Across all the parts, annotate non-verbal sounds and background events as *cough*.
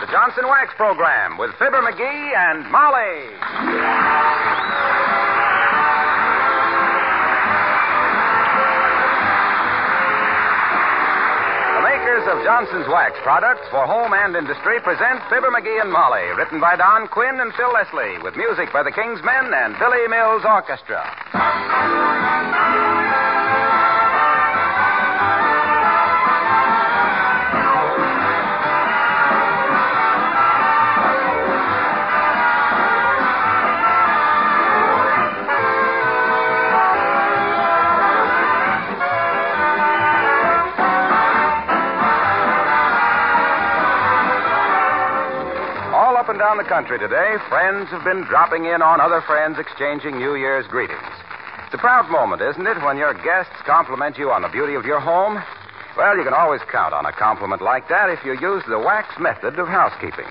the Johnson Wax Program with Fibber McGee and Molly. The makers of Johnson's Wax products for home and industry present Fibber McGee and Molly, written by Don Quinn and Phil Leslie, with music by the King's Men and Billy Mills Orchestra. Down the country today, friends have been dropping in on other friends, exchanging New Year's greetings. It's a proud moment, isn't it, when your guests compliment you on the beauty of your home? Well, you can always count on a compliment like that if you use the wax method of housekeeping.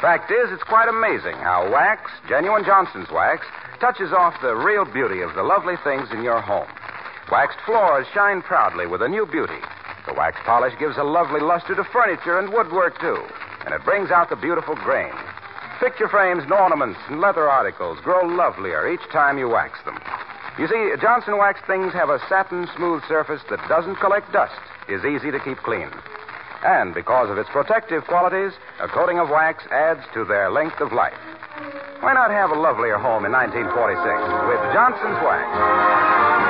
Fact is, it's quite amazing how wax, genuine Johnson's wax, touches off the real beauty of the lovely things in your home. Waxed floors shine proudly with a new beauty. The wax polish gives a lovely luster to furniture and woodwork, too, and it brings out the beautiful grain. Picture frames and ornaments and leather articles grow lovelier each time you wax them. You see, Johnson wax things have a satin smooth surface that doesn't collect dust, is easy to keep clean. And because of its protective qualities, a coating of wax adds to their length of life. Why not have a lovelier home in 1946 with Johnson's wax?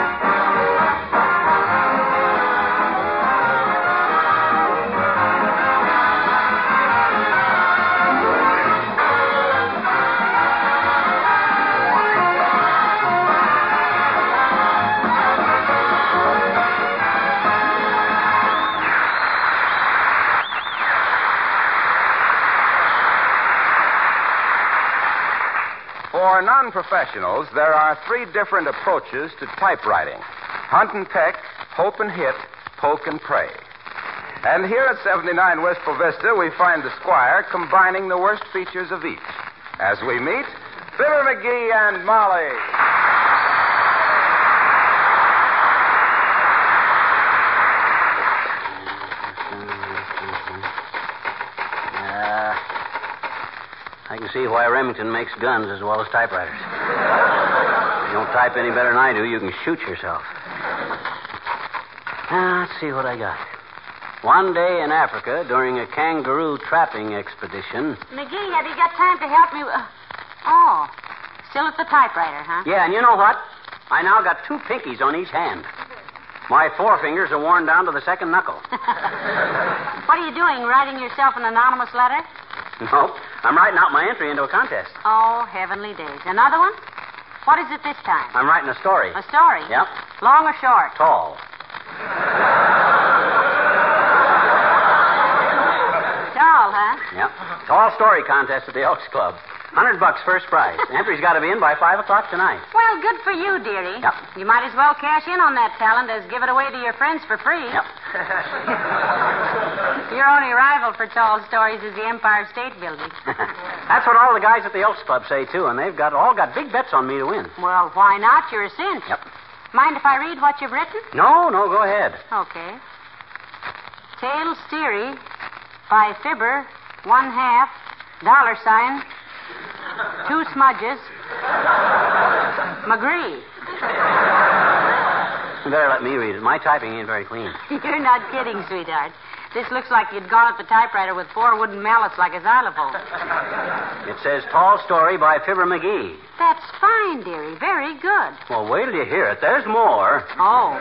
Professionals, there are three different approaches to typewriting hunt and peck, hope and hit, poke and pray. And here at 79 Wistful Vista, we find the squire combining the worst features of each. As we meet, Fibber McGee and Molly. See why Remington makes guns as well as typewriters. you don't type any better than I do, you can shoot yourself. Now, let's see what I got. One day in Africa during a kangaroo trapping expedition. McGee, have you got time to help me? with- Oh, still at the typewriter, huh? Yeah, and you know what? I now got two pinkies on each hand. My forefingers are worn down to the second knuckle. *laughs* what are you doing? Writing yourself an anonymous letter? Nope. I'm writing out my entry into a contest. Oh, heavenly days. Another one? What is it this time? I'm writing a story. A story? Yep. Long or short? Tall. Tall, huh? Yep. Tall story contest at the Elks Club. Hundred bucks first prize. Entry's got to be in by five o'clock tonight. Well, good for you, dearie. Yep. You might as well cash in on that talent as give it away to your friends for free. Yep. *laughs* Your only rival for tall stories is the Empire State Building. *laughs* That's what all the guys at the Elks Club say too, and they've got all got big bets on me to win. well, why not? You're a cinch. Yep. Mind if I read what you've written? No, no, go ahead. Okay. Tail Steery by Fibber, one half, dollar sign, two smudges, *laughs* McGree. You better let me read it. My typing ain't very clean. *laughs* You're not kidding, sweetheart. This looks like you'd gone at the typewriter with four wooden mallets like a xylophone. It says Tall Story by Fibber McGee. That's fine, dearie. Very good. Well, wait till you hear it. There's more. Oh,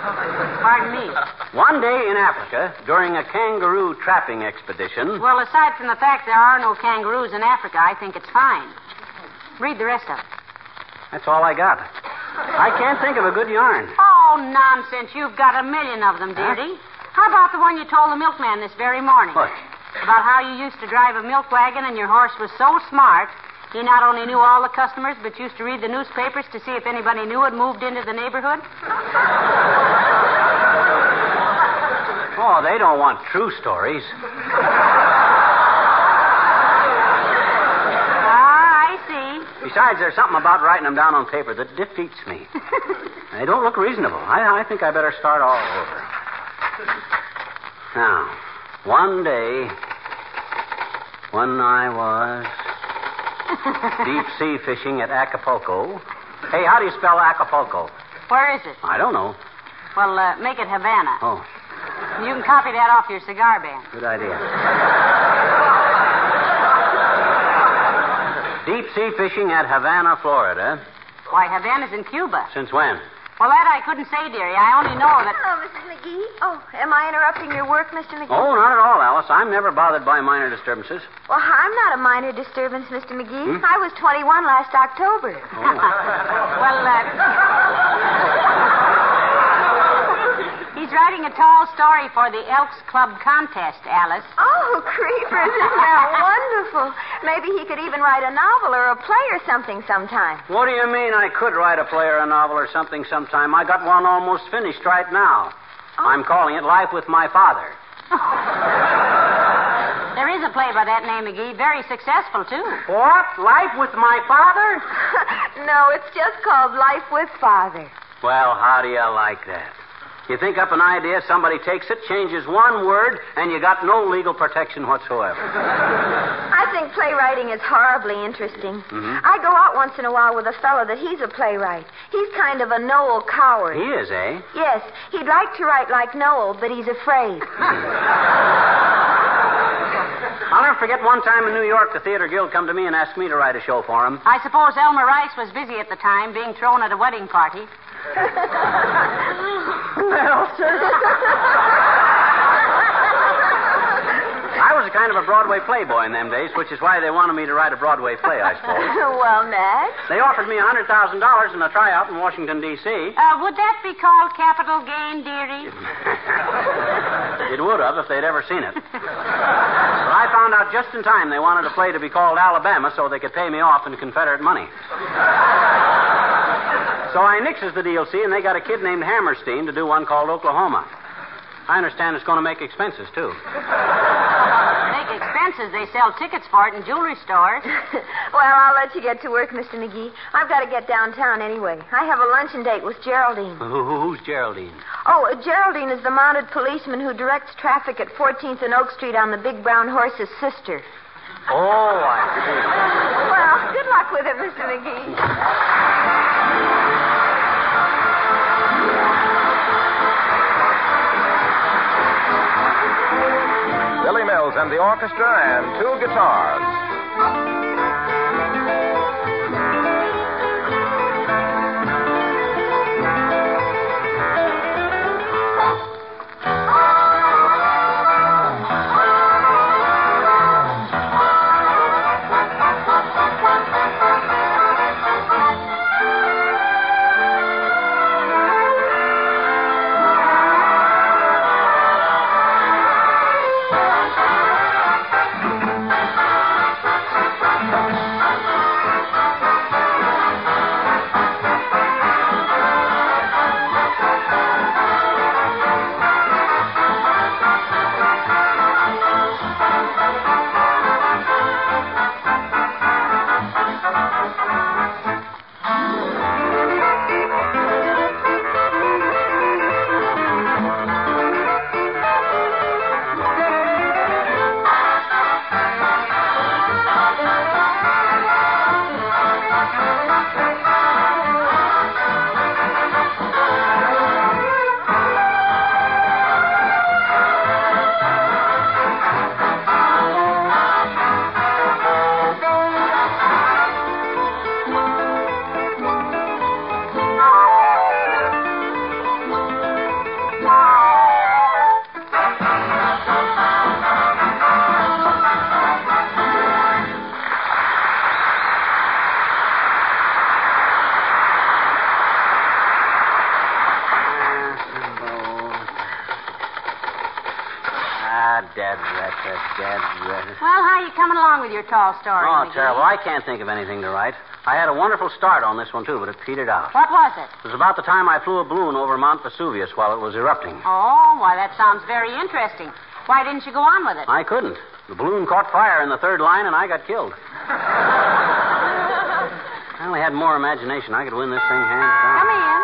pardon me. One day in Africa, during a kangaroo trapping expedition. Well, aside from the fact there are no kangaroos in Africa, I think it's fine. Read the rest of it. That's all I got. I can't think of a good yarn. Oh, Oh, nonsense. You've got a million of them, dearie. How about the one you told the milkman this very morning? What? About how you used to drive a milk wagon and your horse was so smart, he not only knew all the customers, but used to read the newspapers to see if anybody new had moved into the neighborhood? *laughs* Oh, they don't want true stories. *laughs* Ah, I see. Besides, there's something about writing them down on paper that defeats me. *laughs* they don't look reasonable. I, I think I better start all over. Now, one day When I was deep sea fishing at Acapulco. Hey, how do you spell Acapulco? Where is it? I don't know. Well, uh, make it Havana. Oh, You can copy that off your cigar band. good idea. Deep sea fishing at Havana, Florida. Why, Havana's in Cuba. Since when? Well, that I couldn't say, dearie. I only know that. Hello, Mrs. McGee. Oh, am I interrupting your work, Mr. McGee? Oh, not at all, Alice. I'm never bothered by minor disturbances. Well, I'm not a minor disturbance, Mr. McGee. Hmm? I was 21 last October. *laughs* well, uh. *laughs* He's writing a tall story for the Elks Club contest, Alice. Oh, creepers, *laughs* isn't that wonderful? Maybe he could even write a novel or a play or something sometime. What do you mean I could write a play or a novel or something sometime? I got one almost finished right now. Oh. I'm calling it Life with My Father. *laughs* There is a play by that name, McGee. Very successful, too. What? Life with My Father? *laughs* no, it's just called Life with Father. Well, how do you like that? You think up an idea, somebody takes it, changes one word, and you got no legal protection whatsoever. I think playwriting is horribly interesting. Mhm. I go out once in a while with a fellow that he's a playwright. He's kind of a Noel coward. He is, eh? Yes, he'd like to write like Noel, but he's afraid. I'll never forget one time in New York, the Theater Guild come to me and asked me to write a show for them. I suppose Elmer Rice was busy at the time, being thrown at a wedding party. *laughs* I was a kind of a Broadway playboy in them days, which is why they wanted me to write a Broadway play, I suppose. *laughs* well, Max. They offered me a $100,000 in a tryout in Washington, D.C. Uh, would that be called capital gain, dearie? *laughs* It would have if they'd ever seen it. But I found out just in time they wanted a play to be called Alabama so they could pay me off in Confederate money. So I nixes the deal, see, and they got a kid named Hammerstein to do one called Oklahoma. I understand it's going to make expenses, too. Make expenses. They sell tickets for it in jewelry stores. *laughs* well, I'll let you get to work, Mr. McGee. I've got to get downtown anyway. I have a luncheon date with Geraldine. *laughs* Who- who's Geraldine? Oh, uh, Geraldine is the mounted policeman who directs traffic at 14th and Oak Street on the Big Brown Horse's sister. Oh, I see. Well, good luck with it, Mr. McGee. Billy Mills and the orchestra and two guitars. With your tall story? Oh, McGee? terrible. I can't think of anything to write. I had a wonderful start on this one, too, but it petered out. What was it? It was about the time I flew a balloon over Mount Vesuvius while it was erupting. Oh, why, that sounds very interesting. Why didn't you go on with it? I couldn't. The balloon caught fire in the third line, and I got killed. *laughs* I only had more imagination. I could win this thing hands down. Come in.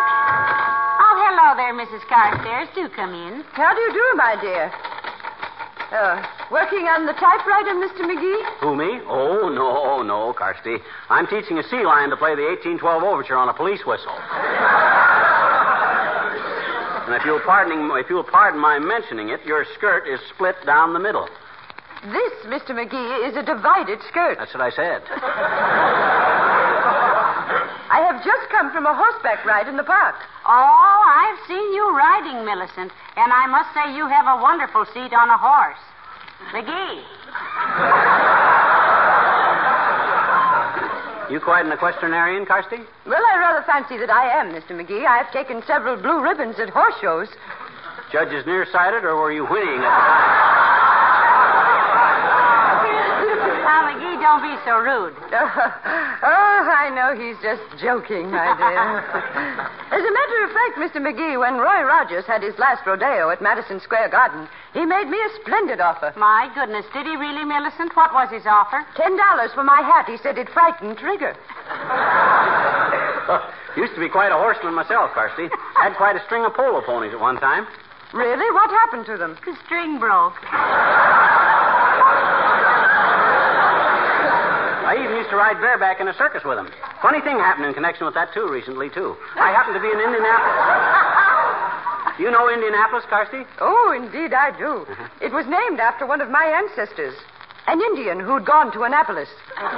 Oh, hello there, Mrs. Carstairs. Do come in. How do you do, my dear? Uh, Working on the typewriter, Mr. McGee? Who, me? Oh, no, oh, no, Carsty. I'm teaching a sea lion to play the 1812 overture on a police whistle. and if you'll pardon, if you'll pardon my mentioning it, your skirt is split down the middle. This, Mr. McGee, is a divided skirt. That's what I said. I have just come from a horseback ride in the park. Oh, I've seen you riding, Millicent, and I must say you have a wonderful seat on a horse. McGee. You quite an equestrian, Carsty? Well, I rather fancy that I am, Mr. McGee. I've taken several blue ribbons at horse shows. Judges nearsighted, or were you whinnying at the time? Now, McGee, don't be so rude. *laughs* oh, I know he's just joking, my dear. *laughs* As a matter of fact, Mr. McGee, when Roy Rogers had his last rodeo at Madison Square Garden, he made me a splendid offer. My goodness, did he really, Millicent? What was his offer? Ten dollars for my hat. He said it frightened Trigger. *laughs* Used to be quite a horseman myself, Carsty. Had quite a string of polo ponies at one time. Really? What happened to them? The string broke. I even used to ride bareback in a circus with him. Funny thing happened in connection with that, too, recently, too. I happened to be in Indianapolis. *laughs* You know Indianapolis, Carsty? Oh, indeed I do. Uh-huh. It was named after one of my ancestors, an Indian who'd gone to Annapolis. *laughs* That's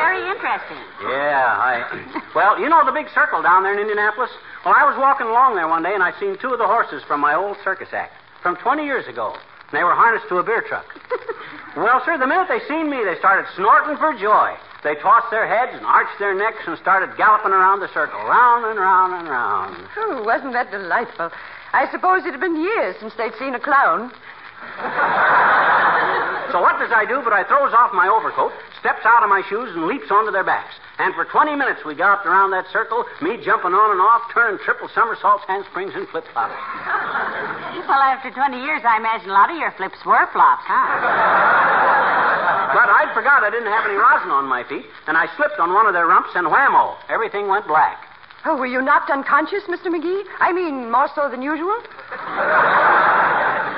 very interesting. Yeah, I. *laughs* Well, you know the big circle down there in Indianapolis? Well, I was walking along there one day and I seen two of the horses from my old circus act from 20 years ago. And they were harnessed to a beer truck. *laughs* well, sir, the minute they seen me, they started snorting for joy. They tossed their heads and arched their necks and started galloping around the circle, round and round and round. Oh, wasn't that delightful? I suppose it had been years since they'd seen a clown. *laughs* So what does I do but I throws off my overcoat, steps out of my shoes, and leaps onto their backs. And for 20 minutes we galloped around that circle, me jumping on and off, turning triple somersaults, handsprings, and flip-flops. *laughs* Well, after 20 years, I imagine a lot of your flips were flops, huh? But I'd forgot I didn't have any rosin on my feet, and I slipped on one of their rumps, and whammo, everything went black. Oh, were you knocked unconscious, Mr. McGee? I mean, more so than usual?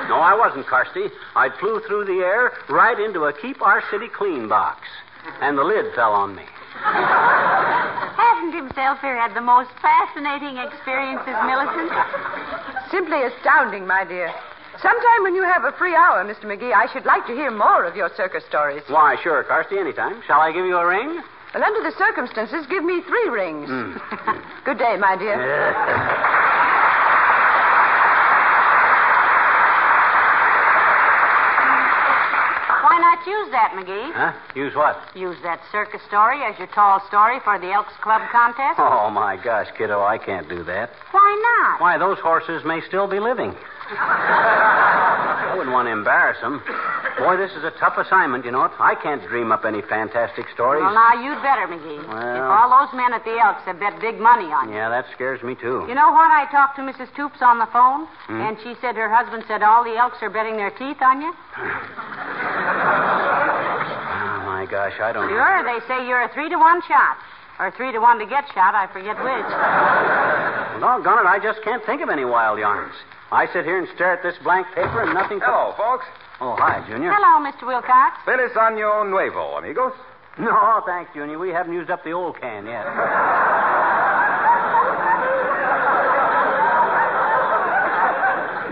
No, I wasn't, Carsty. I flew through the air right into a Keep Our City Clean box, and the lid fell on me. Hasn't himself here had the most fascinating experiences, Millicent? Simply astounding, my dear. Sometime when you have a free hour, Mr. McGee, I should like to hear more of your circus stories. Why, sure, Carsty, anytime. Shall I give you a ring? Well, under the circumstances, give me three rings. Hmm. *laughs* Good day, my dear. Why not use that, McGee? Huh? Use what? Use that circus story as your tall story for the Elks Club contest? Oh, my gosh, kiddo, I can't do that. Why not? Why, those horses may still be living. I wouldn't want to embarrass them. Boy, this is a tough assignment, you know it. I can't dream up any fantastic stories. Well, now, you'd better, McGee. Well- If all those men at the Elks have bet big money on you. Yeah, that scares me, too. You know what? I talked to Mrs. Toops on the phone, Hmm? and she said her husband said all the Elks are betting their teeth on you. *laughs* My gosh, I don't know. Sure, they say you're a three to one shot. Or three to one to get shot, I forget which. Well, doggone it, I just can't think of any wild yarns. I sit here and stare at this blank paper and nothing. Hello, folks. Oh, hi, Junior. Hello, Mr. Wilcox. Feliz Año Nuevo, amigos. No, thanks, Junior. We haven't used up the old can yet.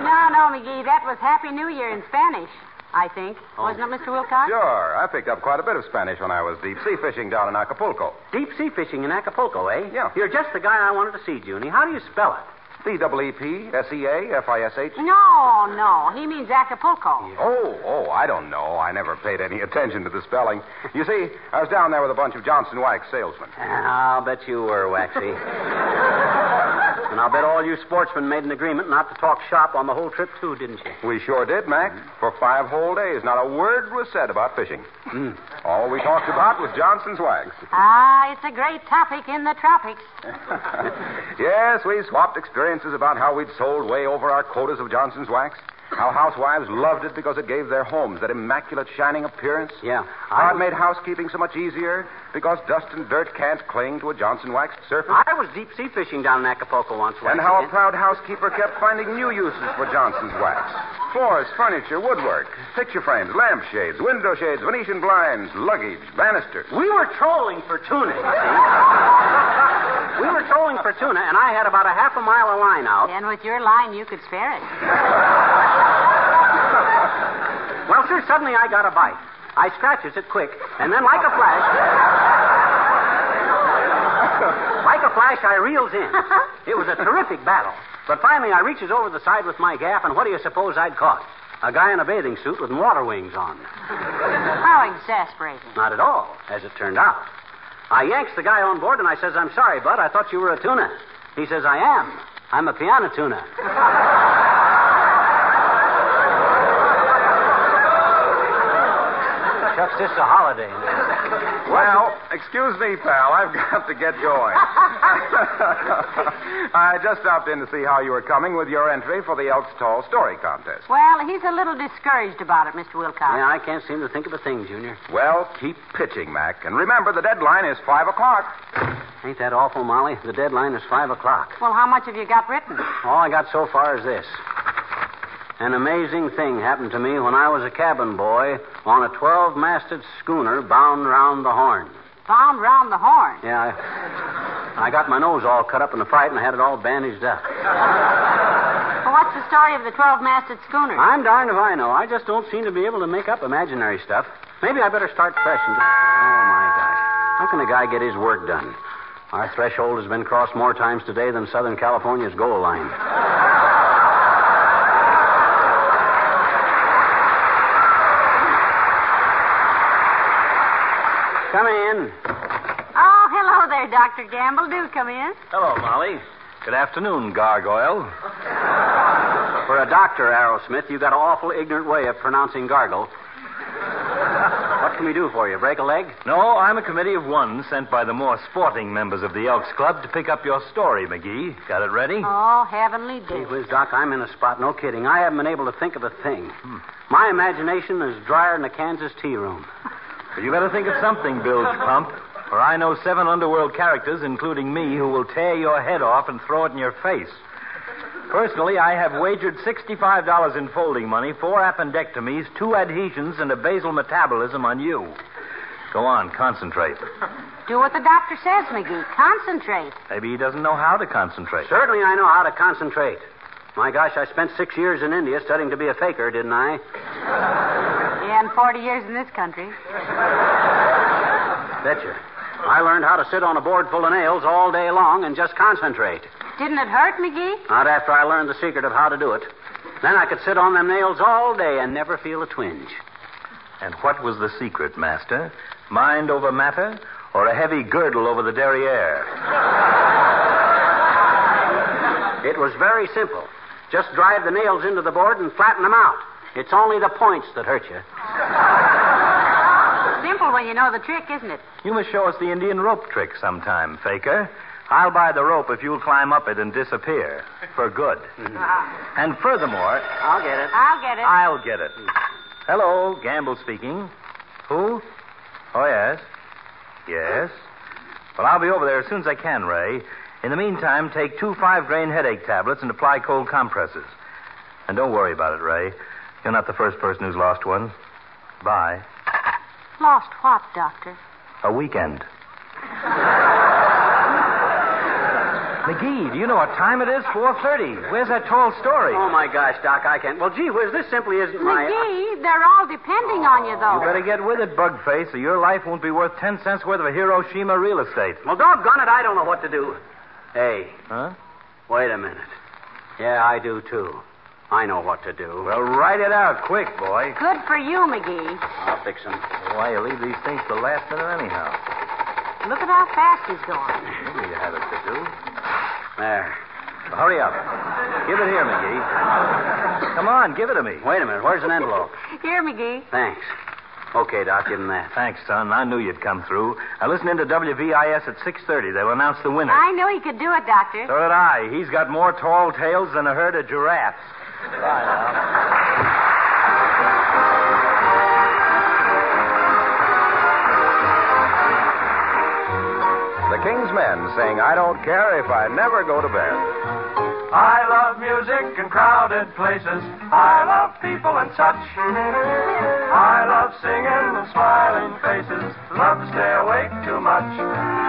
No, no, McGee, that was Happy New Year in Spanish, I think. Wasn't it, Mr. Wilcox? Sure, I picked up quite a bit of Spanish when I was deep sea fishing down in Acapulco. Deep sea fishing in Acapulco, eh? Yeah. You're just the guy I wanted to see, Junie. How do you spell it? C W E P S E A F I S H. No, no. He means Acapulco. Oh, oh, I don't know. I never paid any attention to the spelling. You see, I was down there with a bunch of Johnson Wax salesmen. *laughs* I'll bet you were, Waxy. *laughs* and I'll bet all you sportsmen made an agreement not to talk shop on the whole trip, too, didn't you? We sure did, Mac. For five whole days, not a word was said about fishing. All we talked about was Johnson's Wax. Ah, it's a great topic in the tropics. *laughs* yes, we swapped experiences about how we'd sold way over our quotas of Johnson's Wax. How housewives loved it because it gave their homes that immaculate, shining appearance. Yeah. How it made housekeeping so much easier because dust and dirt can't cling to a Johnson waxed surface. I was deep sea fishing down in Acapulco once. And how a proud housekeeper kept finding new uses for Johnson's wax. Floors, furniture, woodwork, picture frames, lampshades, window shades, Venetian blinds, luggage, banisters. We were trolling for tuna, you see. *laughs* we were trolling for tuna, and I had about a half a mile of line out. And with your line, you could spare it. *laughs* Well, sir, suddenly I got a bite. I scratches it quick, and then like a flash. like a flash, I reels in. *laughs* It was a terrific battle. But finally, I reaches over the side with my gaff, and what do you suppose I'd caught? A guy in a bathing suit with water wings on. How exasperating. Not at all, as it turned out. I yanks the guy on board, and I says, I'm sorry, bud. I thought you were a tuna. He says, I am. I'm a piano tuna. Chuck's just a holiday now. *laughs* Well, excuse me, pal. I've got to get going. *laughs* I just stopped in to see how you were coming with your entry for the Elks Tall Story Contest. Well, he's a little discouraged about it, Mr. Wilcox. Yeah, I can't seem to think of a thing, Junior. Well, keep pitching, Mac. And remember, the deadline is 5 o'clock. Ain't that awful, Molly? The deadline is 5 o'clock. Well, how much have you got written? All I got so far is this. An amazing thing happened to me when I was a cabin boy on a 12 masted schooner bound round the Horn. Bound round the horn. Yeah, I, I got my nose all cut up in the fight and I had it all bandaged up. Well, what's the story of the 12 masted schooner? I'm darned if I know. I just don't seem to be able to make up imaginary stuff. Maybe I better start fresh and. Oh, my gosh. How can a guy get his work done? Our threshold has been crossed more times today than Southern California's goal line. Come in. Oh, hello there, Dr. Gamble. Do come in. Hello, Molly. Good afternoon, Gargoyle. For a doctor, Arrowsmith, you've got an awful ignorant way of pronouncing gargle. What can we do for you? Break a leg? No, I'm a committee of one sent by the more sporting members of the Elks Club to pick up your story, McGee. Got it ready? Oh, heavenly Gee day. whiz, Doc, I'm in a spot. No kidding. I haven't been able to think of a thing. My imagination is drier than a Kansas tea room. *laughs* Well, you better think of something, Bilge Pump. For I know seven underworld characters, including me, who will tear your head off and throw it in your face. Personally, I have wagered $65 in folding money, four appendectomies, two adhesions, and a basal metabolism on you. Go on, concentrate. Do what the doctor says, McGee. Concentrate. Maybe he doesn't know how to concentrate. Certainly, I know how to concentrate. My gosh, I spent six years in India studying to be a faker, didn't I? Yeah, and 40 years in this country. Betcha. I learned how to sit on a board full of nails all day long and just concentrate. Didn't it hurt, McGee? Not after I learned the secret of how to do it. Then I could sit on them nails all day and never feel a twinge. And what was the secret, Master? Mind over matter, or a heavy girdle over the derriere? It was very simple. Just drive the nails into the board and flatten them out. It's only the points that hurt you. *laughs* Simple when you know the trick, isn't it? You must show us the Indian rope trick sometime, Faker. I'll buy the rope if you'll climb up it and disappear. For good. *laughs* And furthermore, I'll get it. I'll get it. I'll get it. Hello, Gamble speaking. Who? Oh, yes. Yes. Well, I'll be over there as soon as I can, Ray. In the meantime, take two five grain headache tablets and apply cold compresses. And don't worry about it, Ray. You're not the first person who's lost one. Bye. Lost what, Doctor? A weekend. McGee, do you know what time it is? 4.30. Where's that tall story? Oh, my gosh, Doc, I can't. Well, gee whiz, this simply isn't my. McGee, they're all depending on you, though. You better get with it, Bugface, or your life won't be worth ten cents worth of Hiroshima real estate. Well, doggone it, I don't know what to do. Hey, Huh? wait a minute. Yeah, I do, too. I know what to do. Well, write it out quick, boy. Good for you, McGee. I'll fix them. Why, you leave these things till the last minute anyhow. Look at how fast he's going. Maybe you have it to do. There. Well, hurry up. Give it here, McGee. Come on, give it to me. Wait a minute. Where's an envelope? Here, McGee. Thanks. Okay, Doc, give him that. Thanks, son. I knew you'd come through. Uh, I listened into WVIS at 6.30. They'll announce the winner. I knew he could do it, Doctor. So did I. He's got more tall tales than a herd of giraffes. Bye. The King's Men sing I Don't Care If I Never Go to Bed. I love music and crowded places. I love people and such. I love singing and smiling faces. Love to stay awake too much.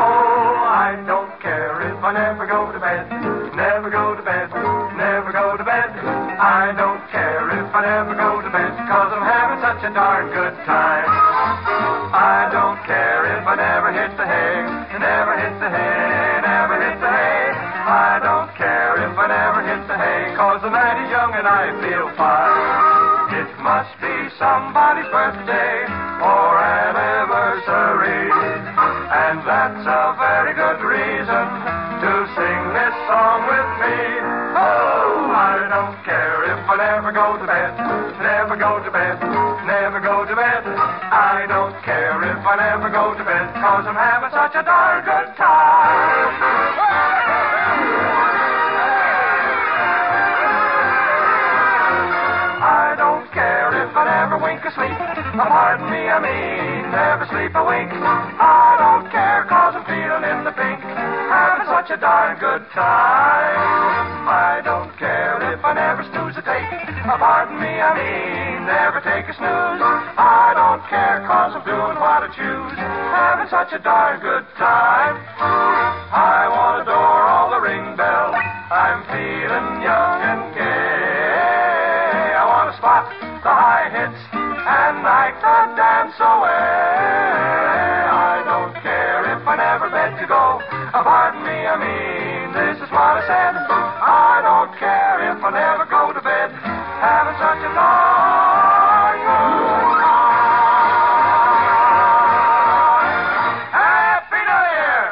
Oh, I don't care if I never go to bed. Never go to bed. Never go to bed. I don't care if I never go to bed. Cause I'm having such a darn good time. I don't care if I never hit the hay. Never hit the hay. Never hit the hay. I don't care if I never hit the hay, cause the night is young and I feel fine. It must be somebody's birthday or anniversary, and that's a very good reason to sing this song with me. Never go to bed, never go to bed, never go to bed. I don't care if I never go to bed, cause I'm having such a darn good time. I don't care if I never wink or sleep. Pardon me, I mean never sleep a wink. I don't care cause I'm feeling in the pink. Having such a darn good time. Pardon me, I mean never take a snooze. I don't care cause I'm doing what I choose. Having such a darn good time. I want to door all the ring bells. I'm feeling young and gay. I want to spot the high hits and like the dance away. I don't care if I never bed to go. Pardon me, I mean, this is what I said. Having such a darn good time. Happy New Year!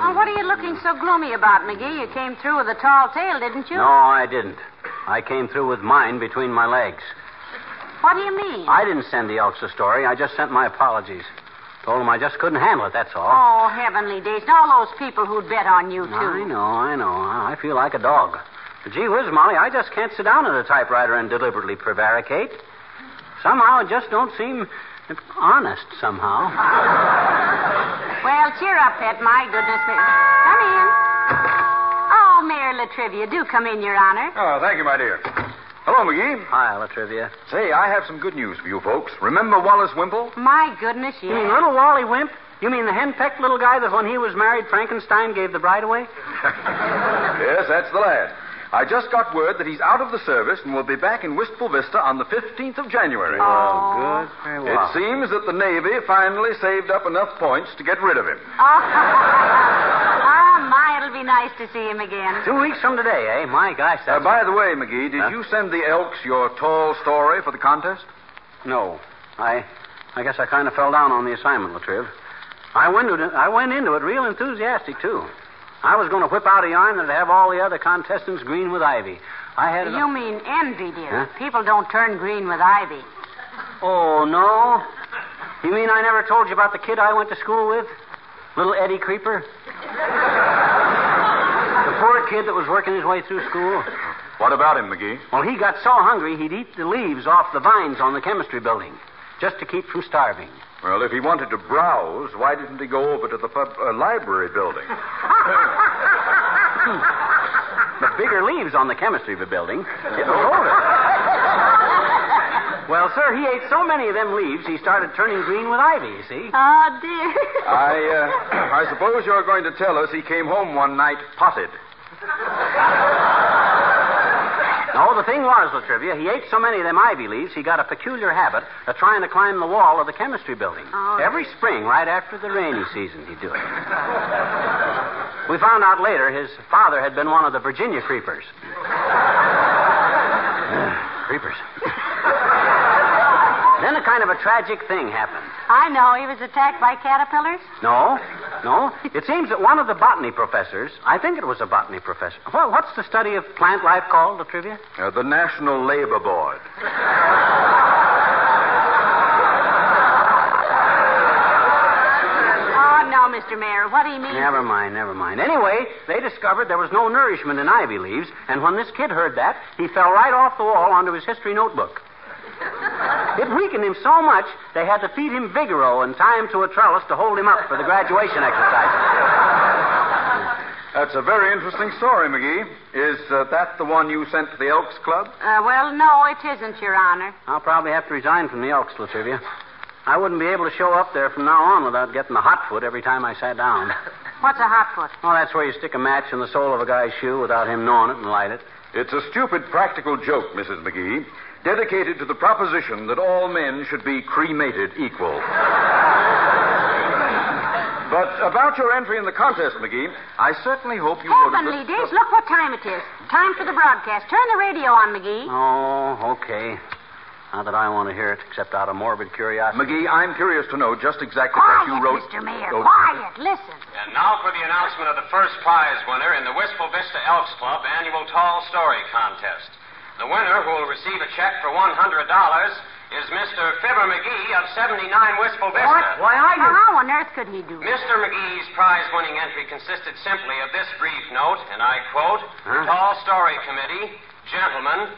Well, what are you looking so gloomy about, McGee? You came through with a tall tale, didn't you? No, I didn't. I came through with mine between my legs. What do you mean? I didn't send the Elks a story. I just sent my apologies. Told him I just couldn't handle it, that's all. Oh, heavenly days. And all those people who'd bet on you, too. I know, I know. I feel like a dog. But gee whiz, Molly, I just can't sit down at a typewriter and deliberately prevaricate. Somehow it just don't seem honest, somehow. *laughs* Well, cheer up, Pet. My goodness. me- Come in. Oh, Mayor La Trivia, do come in, Your Honor. Oh, thank you, my dear. Hello, McGee. Hi, La Trivia. Say, I have some good news for you folks. Remember Wallace Wimple? My goodness, yes. You mean little Wally Wimp? You mean the henpecked little guy that when he was married, Frankenstein gave the bride away? *laughs* yes, that's the lad. I just got word that he's out of the service and will be back in Wistful Vista on the 15th of January. Oh, good. Very It seems that the Navy finally saved up enough points to get rid of him. *laughs* My, it'll be nice to see him again. Two weeks from today, eh? My gosh, Uh, by the way, McGee, did Huh? you send the Elks your tall story for the contest? No. I I guess I kind of fell down on the assignment, Latriv. I went, into it, I went into it real enthusiastic, too. I was going to whip out a yarn that'd have all the other contestants green with ivy. I had it... You mean envy, dear. Huh? People don't turn green with ivy. Oh, no? You mean I never told you about the kid I went to school with? Little Eddie Creeper? Poor kid that was working his way through school. What about him, McGee? Well, he got so hungry he'd eat the leaves off the vines on the chemistry building just to keep from starving. Well, if he wanted to browse, why didn't he go over to the pub, uh, library building? *laughs* The bigger leaves on the chemistry building. It was older. Well, sir, he ate so many of them leaves he started turning green with ivy, you see. Oh, dear. *laughs* I, uh, I suppose you're going to tell us he came home one night potted. No, the thing was, La Trivia, he ate so many of them ivy leaves, he got a peculiar habit of trying to climb the wall of the chemistry building. Oh. Every spring, right after the rainy season, he'd do it. we found out later his father had been one of the Virginia creepers. *laughs* creepers. Then a kind of a tragic thing happened. I know. He was attacked by caterpillars. No, no. It seems that one of the botany professors, I think it was a botany professor. Well, what's the study of plant life called, La Trivia? Uh, the National Labor Board. Oh no, Mr. Mayor. What do you mean? Never mind, never mind. Anyway, they discovered there was no nourishment in ivy leaves, and when this kid heard that, he fell right off the wall onto his history notebook. It weakened him so much, they had to feed him Vigoro and tie him to a trellis to hold him up for the graduation exercises. That's a very interesting story, McGee. Is uh, that the one you sent to the Elks Club? Uh, well, no, it isn't, Your Honor. I'll probably have to resign from the Elks, La Trivia. I wouldn't be able to show up there from now on without getting the hot foot every time I sat down. *laughs* What's a hot foot? Oh, that's where you stick a match in the sole of a guy's shoe without him knowing it and light it. It's a stupid practical joke, Mrs. McGee, dedicated to the proposition that all men should be cremated equal. but about your entry in the contest, McGee, I certainly hope you voted Heavenly for- days, look what time it is. Time for the broadcast. Turn the radio on, McGee. Oh, okay. Not that I want to hear it, except out of morbid curiosity. McGee, I'm curious to know just exactly what you wrote. Mr. Mayor. Oh, Quiet. Listen. And now for the announcement of the first prize winner in the Wistful Vista Elks Club annual Tall Story Contest. The winner, who will receive a check for $100, is Mr. Fibber McGee of 79 Wistful Vista. What? Why, I Now, didn't. how on earth could he do that? Mr. McGee's prize winning entry consisted simply of this brief note, and I quote Huh? Tall Story Committee, gentlemen,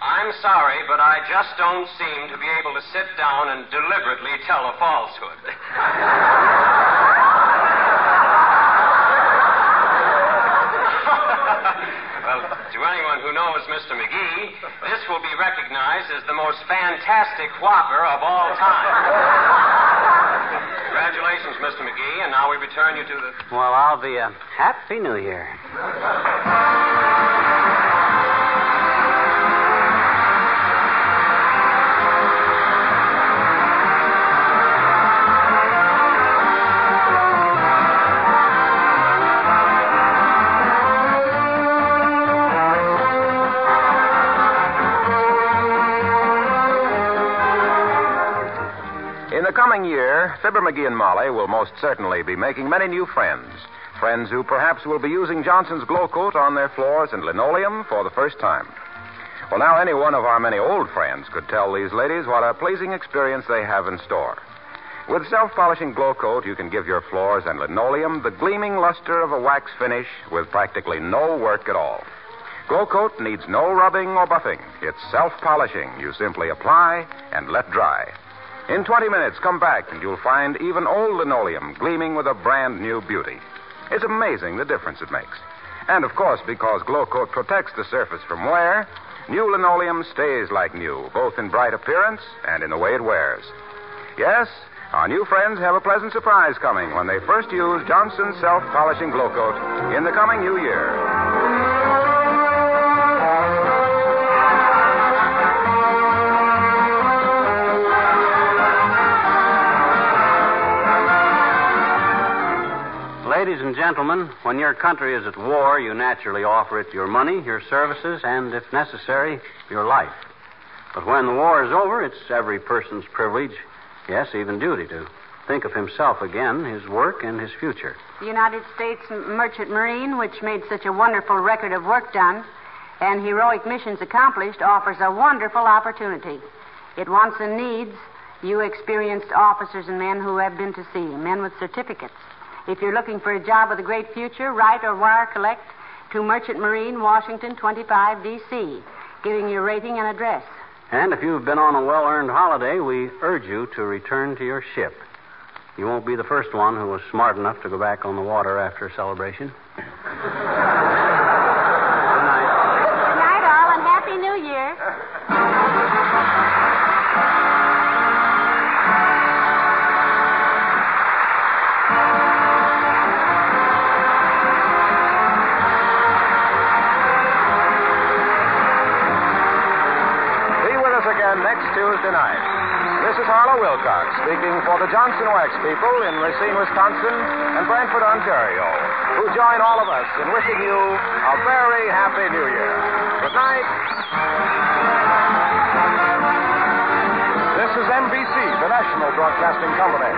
I'm sorry, but I just don't seem to be able to sit down and deliberately tell a falsehood. *laughs* *laughs* *laughs* well, to anyone who knows Mr. McGee, this will be recognized as the most fantastic whopper of all time. Congratulations, Mr. McGee, and now we return you to the. Well, I'll be a happy new year. Coming Fibber McGee and Molly will most certainly be making many new friends. Friends who perhaps will be using Johnson's Glow Coat on their floors and linoleum for the first time. Well, now, any one of our many old friends could tell these ladies what a pleasing experience they have in store. With self polishing Glow Coat, you can give your floors and linoleum the gleaming luster of a wax finish with practically no work at all. Glow Coat needs no rubbing or buffing. It's self polishing. You simply apply and let dry. In 20 minutes, come back and you'll find even old linoleum gleaming with a brand new beauty. It's amazing the difference it makes. And of course, because Glow Coat protects the surface from wear, new linoleum stays like new, both in bright appearance and in the way it wears. Yes, our new friends have a pleasant surprise coming when they first use Johnson's self polishing Glow Coat in the coming new year. Gentlemen, when your country is at war, you naturally offer it your money, your services, and, if necessary, your life. But when the war is over, it's every person's privilege, yes, even duty, to think of himself again, his work, and his future. The United States Merchant Marine, which made such a wonderful record of work done and heroic missions accomplished, offers a wonderful opportunity. It wants and needs you experienced officers and men who have been to sea, men with certificates. If you're looking for a job with a great future, write or wire collect to Merchant Marine, Washington 25 D.C., giving your rating and address. And if you've been on a well earned holiday, we urge you to return to your ship. You won't be the first one who was smart enough to go back on the water after a celebration. *laughs* Johnson Wax people in Racine, Wisconsin and Brantford, Ontario, who join all of us in wishing you a very happy New Year. Good night. This is NBC, the national broadcasting company.